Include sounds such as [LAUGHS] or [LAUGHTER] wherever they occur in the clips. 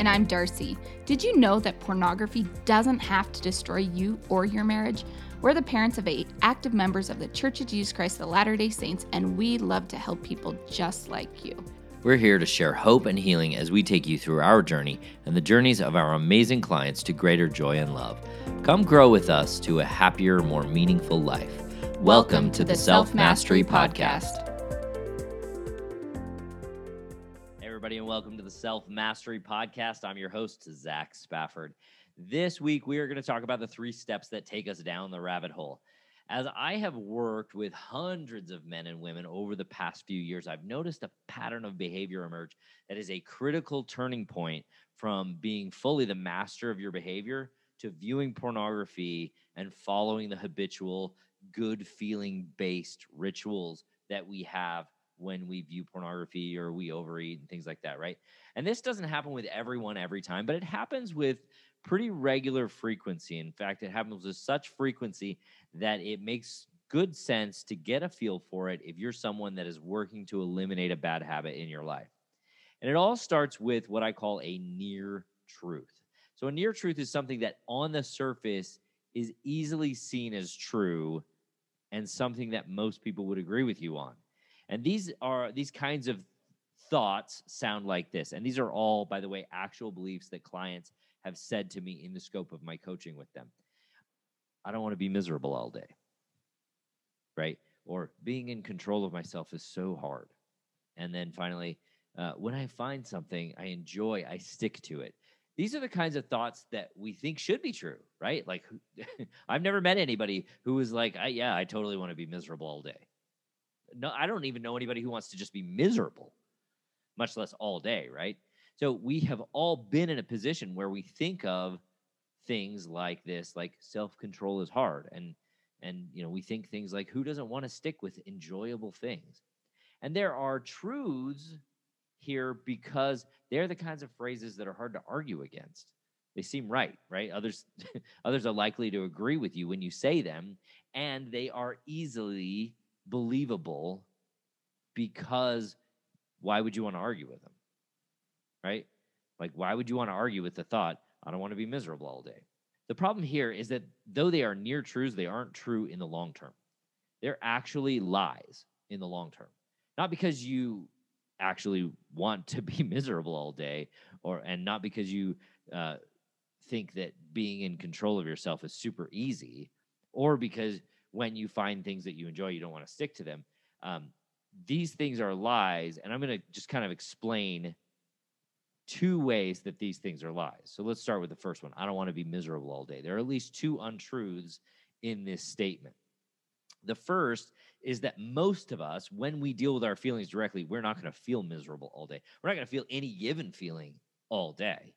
And I'm Darcy. Did you know that pornography doesn't have to destroy you or your marriage? We're the parents of eight active members of the Church of Jesus Christ of Latter day Saints, and we love to help people just like you. We're here to share hope and healing as we take you through our journey and the journeys of our amazing clients to greater joy and love. Come grow with us to a happier, more meaningful life. Welcome, Welcome to, to, the, Self Mastery Podcast. everybody, welcome to the Self Mastery Podcast. I'm your host, Zach Spafford. This week, we are going to talk about the three steps that take us down the rabbit hole. As I have worked with hundreds of men and women over the past few years, I've noticed a pattern of behavior emerge that is a critical turning point from being fully the master of your behavior to viewing pornography and following the habitual, good feeling based rituals that we have when we view pornography or we overeat and things like that, right? And this doesn't happen with everyone every time, but it happens with pretty regular frequency. In fact, it happens with such frequency that it makes good sense to get a feel for it if you're someone that is working to eliminate a bad habit in your life. And it all starts with what I call a near truth. So, a near truth is something that on the surface is easily seen as true and something that most people would agree with you on. And these are these kinds of thoughts sound like this. And these are all, by the way, actual beliefs that clients have said to me in the scope of my coaching with them. I don't want to be miserable all day. Right? Or being in control of myself is so hard. And then finally, uh, when I find something I enjoy, I stick to it. These are the kinds of thoughts that we think should be true, right? Like, [LAUGHS] I've never met anybody who was like, I, yeah, I totally want to be miserable all day no, I don't even know anybody who wants to just be miserable, much less all day, right? So we have all been in a position where we think of things like this, like self-control is hard, and and you know we think things like who doesn't want to stick with enjoyable things, and there are truths here because they're the kinds of phrases that are hard to argue against. They seem right, right? Others [LAUGHS] others are likely to agree with you when you say them, and they are easily believable because why would you want to argue with them? Right? Like, why would you want to argue with the thought, I don't want to be miserable all day? The problem here is that though they are near truths, they aren't true in the long term. They're actually lies in the long term. Not because you actually want to be [LAUGHS] miserable all day, or and not because you uh, think that being in control of yourself is super easy, or because when you find things that you enjoy, you don't want to stick to them. Um, these things are lies, and I'm going to just kind of explain two ways that these things are lies. So let's start with the first one. I don't want to be miserable all day. There are at least two untruths in this statement. The first is that most of us, when we deal with our feelings directly, we're not going to feel miserable all day. We're not going to feel any given feeling all day.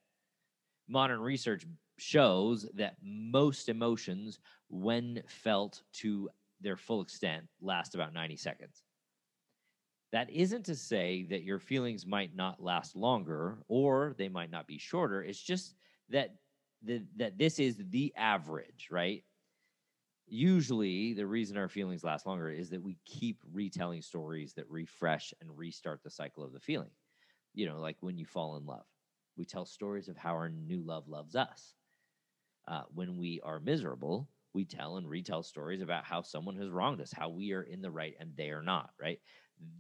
Modern research shows that most emotions, when felt to their full extent, last about 90 seconds. That isn't to say that your feelings might not last longer or they might not be shorter. It's just that the, that this is the average, right? Usually, the reason our feelings last longer is that we keep retelling stories that refresh and restart the cycle of the feeling. You know, like when you fall in love, we tell stories of how our new love loves us uh, when we are miserable, we tell and retell stories about how someone has wronged us, how we are in the right and they are not, right?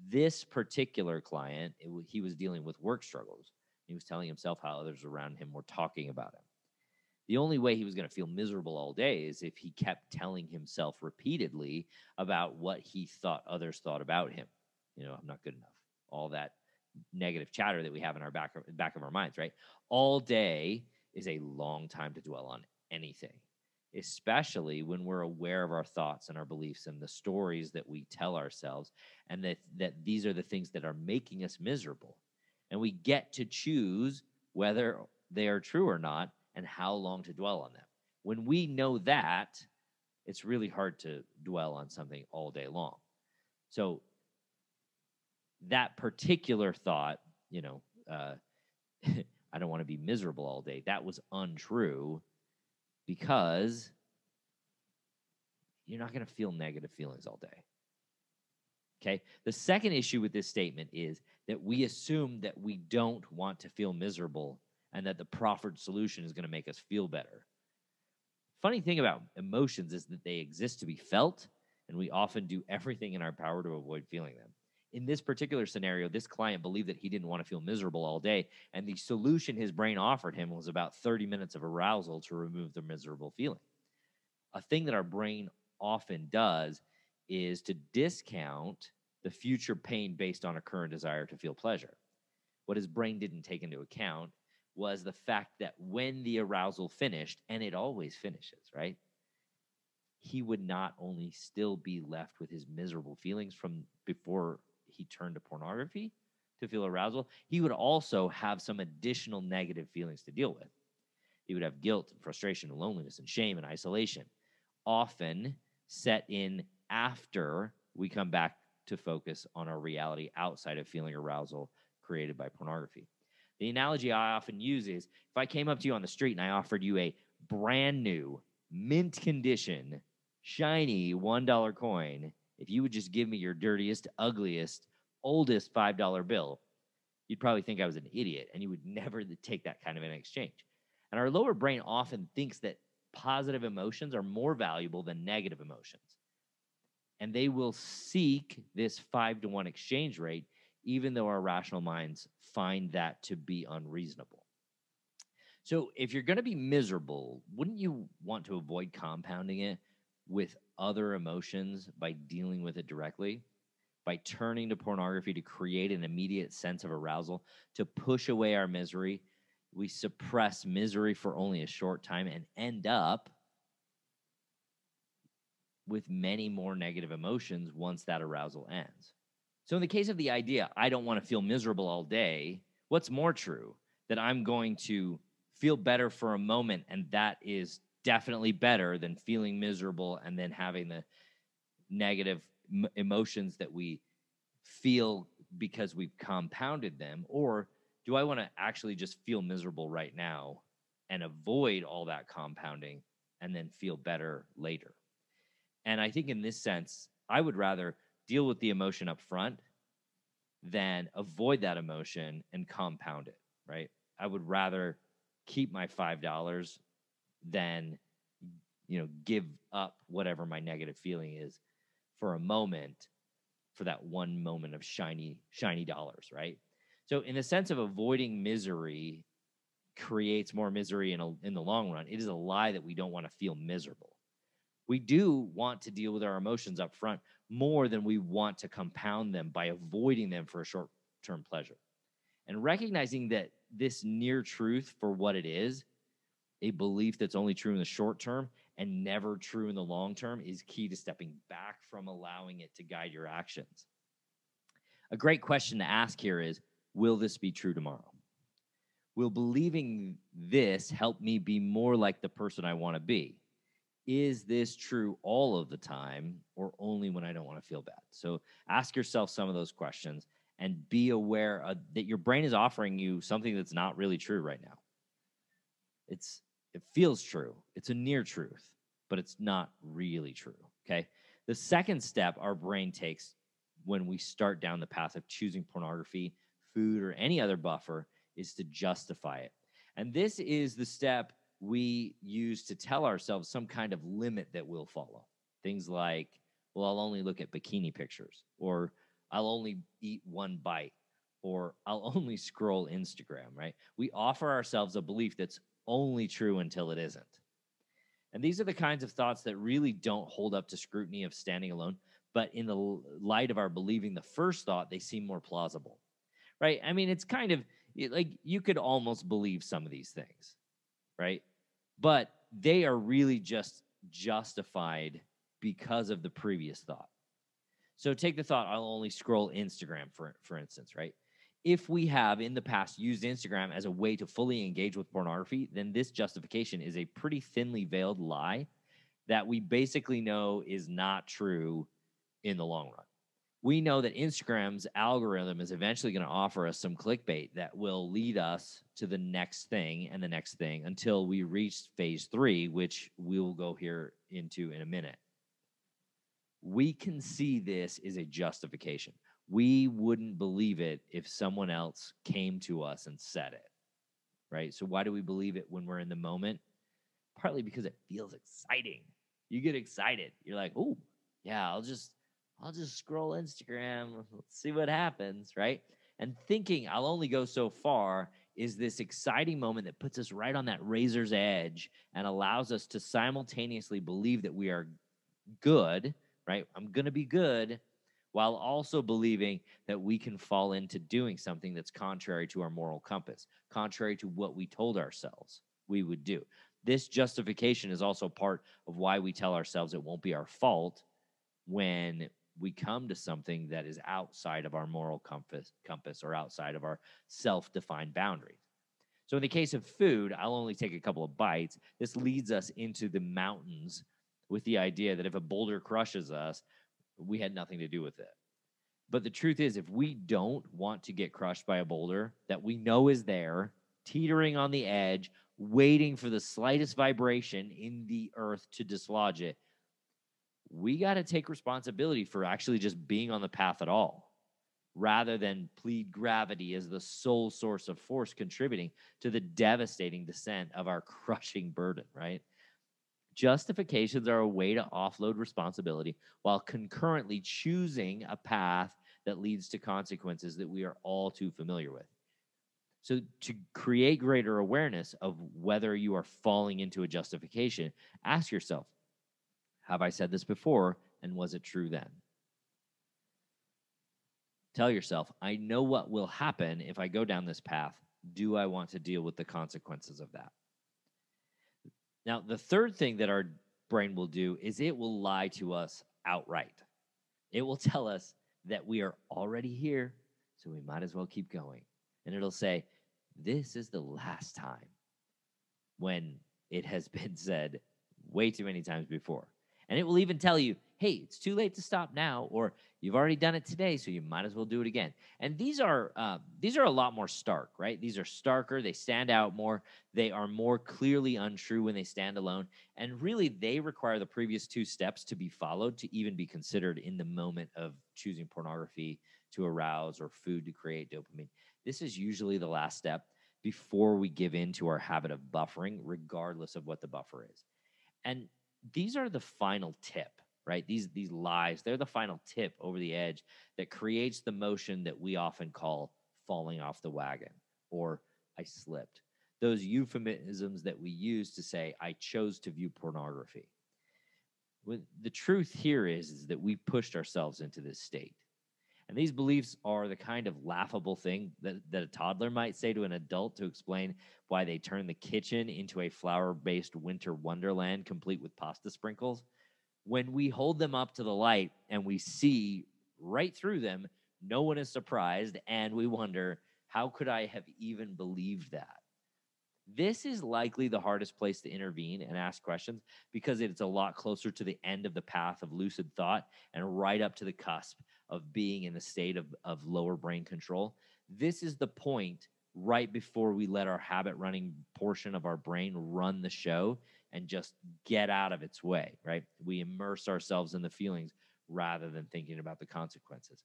This particular client, w- he was dealing with work struggles. He was telling himself how others around him were talking about him. The only way he was going to feel miserable all day is if he kept telling himself repeatedly about what he thought others thought about him. You know, I'm not good enough. All that negative chatter that we have in our back back of our minds, right? All day is a long time to dwell on anything, especially when we're aware of our thoughts and our beliefs and the stories that we tell ourselves, and that, that these are the things that are making us miserable. And we get to choose whether they are true or not and how long to dwell on them. When we know that, it's really hard to dwell on something all day long. So that particular thought, you know, uh, [LAUGHS] I don't want to be miserable all day. That was untrue because you're not going to feel negative feelings all day. Okay. The second issue with this statement is that we assume that we don't want to feel miserable and that the proffered solution is going to make us feel better. Funny thing about emotions is that they exist to be felt, and we often do everything in our power to avoid feeling them. In this particular scenario, this client believed that he didn't want to feel miserable all day, and the solution his brain offered him was about 30 minutes of arousal to remove the miserable feeling. A thing that our brain often does is to discount the future pain based on a current desire to feel pleasure. What his brain didn't take into account was the fact that when the arousal finished, and it always finishes, right? He would not only still be left with his miserable feelings from before he turned to pornography to feel arousal, he would also have some additional negative feelings to deal with. He would have guilt and frustration and loneliness and shame and isolation, often set in after we come back to focus on our reality outside of feeling arousal created by pornography. The analogy I often use is if I came up to you on the street and I offered you a brand new, mint condition, shiny $1 coin, if you would just give me your dirtiest, ugliest, oldest $5 bill, you'd probably think I was an idiot and you would [LAUGHS] never take that kind of an exchange. And our lower brain often thinks that positive emotions are more valuable than negative emotions and they will seek this five to one exchange rate, even though our rational minds find that to be unreasonable. So, if you're going to be miserable, wouldn't you want to avoid compounding it with other emotions by dealing with it directly? By turning to pornography to create an immediate sense of arousal, to push away our misery, we suppress misery for only a short time and end up with many more negative emotions once that arousal ends. So, in the case of the idea, I don't want to feel miserable all day, what's more true? That I'm going to feel better for a moment, and that is definitely better than feeling miserable and then having the negative m- emotions that we feel because we've compounded them? Or do I want to actually just feel miserable right now and avoid all that compounding and then feel better later? And I think in this sense, I would rather deal with the emotion up front than avoid that emotion and compound it, right? I would rather keep my $5 than you know give up whatever my negative feeling is for a moment for that one moment of shiny shiny dollars, right? So in the sense of avoiding misery creates more misery in a, in the long run, it is a lie that we don't want to feel miserable we do want to deal with our emotions up front more than we want to compound them by avoiding them for a short term pleasure. And recognizing that this near truth for what it is, a belief that's only true in the short term and never true in the long term, is key to stepping back from allowing it to guide your actions. A great question to ask here is Will this be true tomorrow? Will believing this help me be more like the person I want to be? is this true all of the time or only when I don't want to feel bad? So ask yourself some of those questions and be aware that your brain is offering you something that's not really true right now. It's it feels true. It's a near truth, but it's not really true, okay? The second step our brain takes when we start down the path of choosing pornography, food or any other buffer is to justify it. And this is the step we use to tell ourselves some kind of limit that we'll follow. Things like, well, I'll only look at bikini pictures, or I'll only eat one bite, or I'll [LAUGHS] only scroll Instagram, right? We offer ourselves a belief that's only true until it isn't. And these are the kinds of thoughts that really don't hold up to scrutiny of standing alone. But in the light of our believing the first thought, they seem more plausible, right? I mean, it's kind of like you could almost believe some of these things, right? but they are really just justified because of the previous thought. So take the thought, I'll only scroll Instagram, for, for instance, right? If we have in the past used Instagram as a way to fully engage with pornography, then this justification is a pretty thinly veiled lie that we basically know is not true in the long run. We know that Instagram's algorithm is eventually going to offer us some clickbait that will lead us to the next thing and the next thing until we reach phase three, which we will go here into in a minute. We can see this is a justification. We wouldn't believe it if someone else came to us and said it, right? So, why do we believe it when we're in the moment? Partly because it feels exciting. You get excited. You're like, oh, yeah, I'll just I'll just scroll Instagram, [LAUGHS] let's see what happens, right? And thinking I'll only go so far is this exciting moment that puts us right on that razor's edge and allows us to simultaneously believe that we are good, right? I'm going to be good while also believing that we can fall into doing something that's contrary to our moral compass, contrary to what we told ourselves we would do. This justification is also part of why we tell ourselves it won't be our fault when we come to something that is outside of our moral compass, compass or outside of our self-defined boundaries. So in the case of food, I'll only take a couple of bites. This leads us into the mountains with the idea that if a boulder crushes us, we had nothing to do with it. But the truth is, if we don't want to get crushed by a boulder that we know is there, teetering on the edge, waiting for the slightest vibration in the earth to dislodge it, we got to take responsibility for actually just being on the path at all rather than plead gravity as the sole source of force contributing to the devastating descent of our [LAUGHS] crushing burden, right? Justifications are a way to offload responsibility while concurrently choosing a path that leads to consequences that we are all too familiar with. So, to create greater awareness of whether you are falling into a justification, ask yourself have I said this before? And was it true then? Tell yourself, I know what will happen if I go down this path. Do I want to deal with the consequences of that? Now, the third thing that our brain will do is it will lie to us outright. It will tell us that we are already here, so we might as well keep going. And it'll say, This is the last time when it has [LAUGHS] been said way too many times before. And it will even tell you, hey, it's too late to stop now, or you've already done it today, so you might as well do it again. And these are uh, these are a lot more stark, right? These are starker. They stand out more. They are more clearly untrue when they stand alone. And really, they require the previous two steps to be followed to even be considered in the moment of choosing pornography to arouse or food to create dopamine. This is usually the last step before we give in to our habit of buffering, regardless of what the buffer is. And these are the final tip right? These these lies they're the final tip over the edge that creates the motion that we often call falling off the wagon or i slipped. Those euphemisms that we use to say i chose to view pornography. The truth here is, is that we pushed ourselves into this state. And these beliefs are the kind of laughable thing that, that a toddler might say to an adult to explain why they turn the kitchen into a flower based winter wonderland complete with pasta sprinkles. When we hold them up to the light and we see right through them, no one is surprised, and we wonder, how could I have even believed that? This is likely the hardest place to intervene and ask questions because it's a lot closer to the end of the path of lucid thought and right up to the cusp of being in the state of, of lower brain control. This is the point right before we let our habit running portion of our brain run the show and just get out of its way, right? We immerse ourselves in the feelings rather than thinking about the consequences.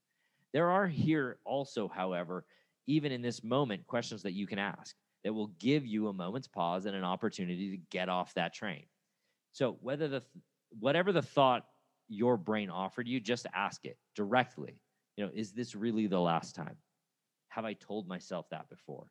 There are here also, however, even in this moment, questions that you can ask that will give you a moment's pause and an opportunity to get off that train. So, whether the whatever the thought your brain offered you, just ask it directly. You know, is this really the last time? Have I told myself that before?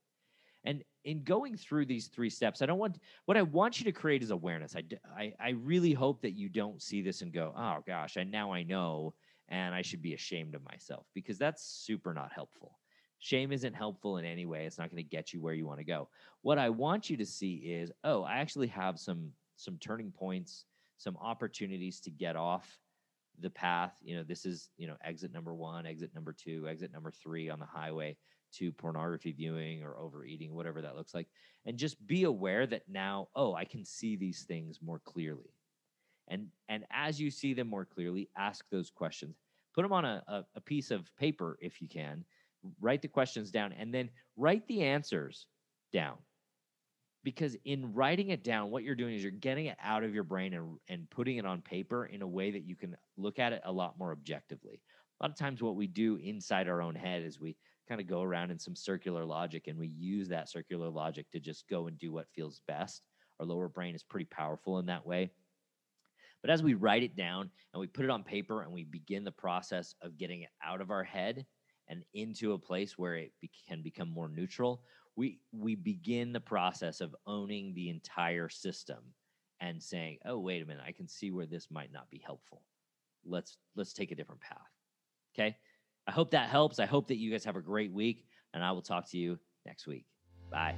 And in going through these three steps, I don't want what I want you to create is awareness. I, I, I really hope that you don't see this and go, oh gosh, and now I know, and I should be ashamed of myself because that's super not helpful. Shame isn't helpful in any way. It's not going to get you where you want to go. What I want you to see is, oh, I actually have some some turning points, some opportunities to get off the path you know this is you know exit number one exit number two exit number three on the highway to pornography viewing or overeating whatever that looks like and just be aware that now oh i can see these things more clearly And and as you see them more clearly, ask those questions. Put them on a, a, a piece of paper if you can. Write the questions down and then write the answers down because in writing it down what you're doing is you're getting it out of your brain and, and putting it on paper in a way that you can look at it a lot more objectively. A lot of times what we do inside our own head is we kind of go around in some circular logic and we use that circular logic to just go and do what feels best. Our lower brain is pretty powerful in that way. But as we write it down and we put it on paper and we begin the process of getting it out of our head and into a place where it be- can become more neutral we we begin the process of owning the entire system and saying oh wait a minute i can see where this might not be helpful let's let's take a different path okay i hope that helps i hope that you guys have a great week and i will talk to you next week bye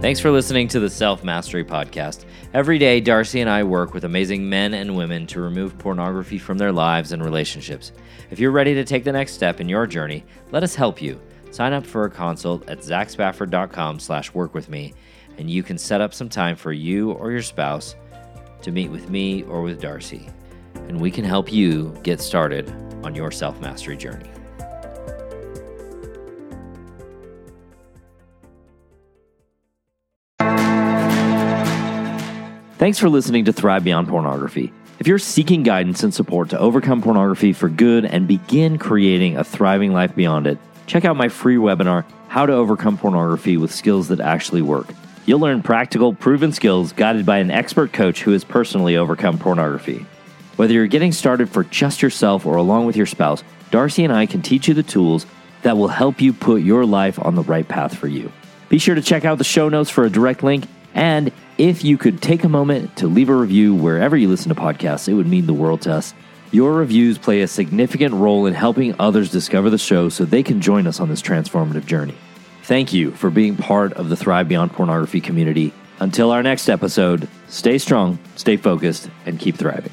Thanks for listening to the Self Mastery Podcast. Every day, Darcy and I work with amazing men and women to remove pornography from their lives and relationships. If you're ready to take the next step in your journey, let us help you. Sign up for a consult at zachspafford.com slash work with me, and you can set up some time for you or your spouse to meet with me or with Darcy. And we can help you get started on your self mastery journey. Thanks for listening to Thrive Beyond Pornography. If you're seeking guidance and support to overcome pornography for good and begin creating a thriving life beyond it, check out my free webinar, How to Overcome Pornography with Skills That Actually Work. You'll learn practical, proven skills guided by an expert coach who has personally overcome pornography. Whether you're getting started for just yourself or along with your spouse, Darcy and I can teach you the tools that will help you put your life on the right path for you. Be sure to check out the show notes for a direct link. And if you could take a moment to leave a review wherever you listen to podcasts, it would mean the world to us. Your reviews play a significant role in helping others discover the show so they can join us on this transformative journey. Thank you for being part of the Thrive Beyond Pornography community. Until our next episode, stay strong, stay focused, and keep thriving.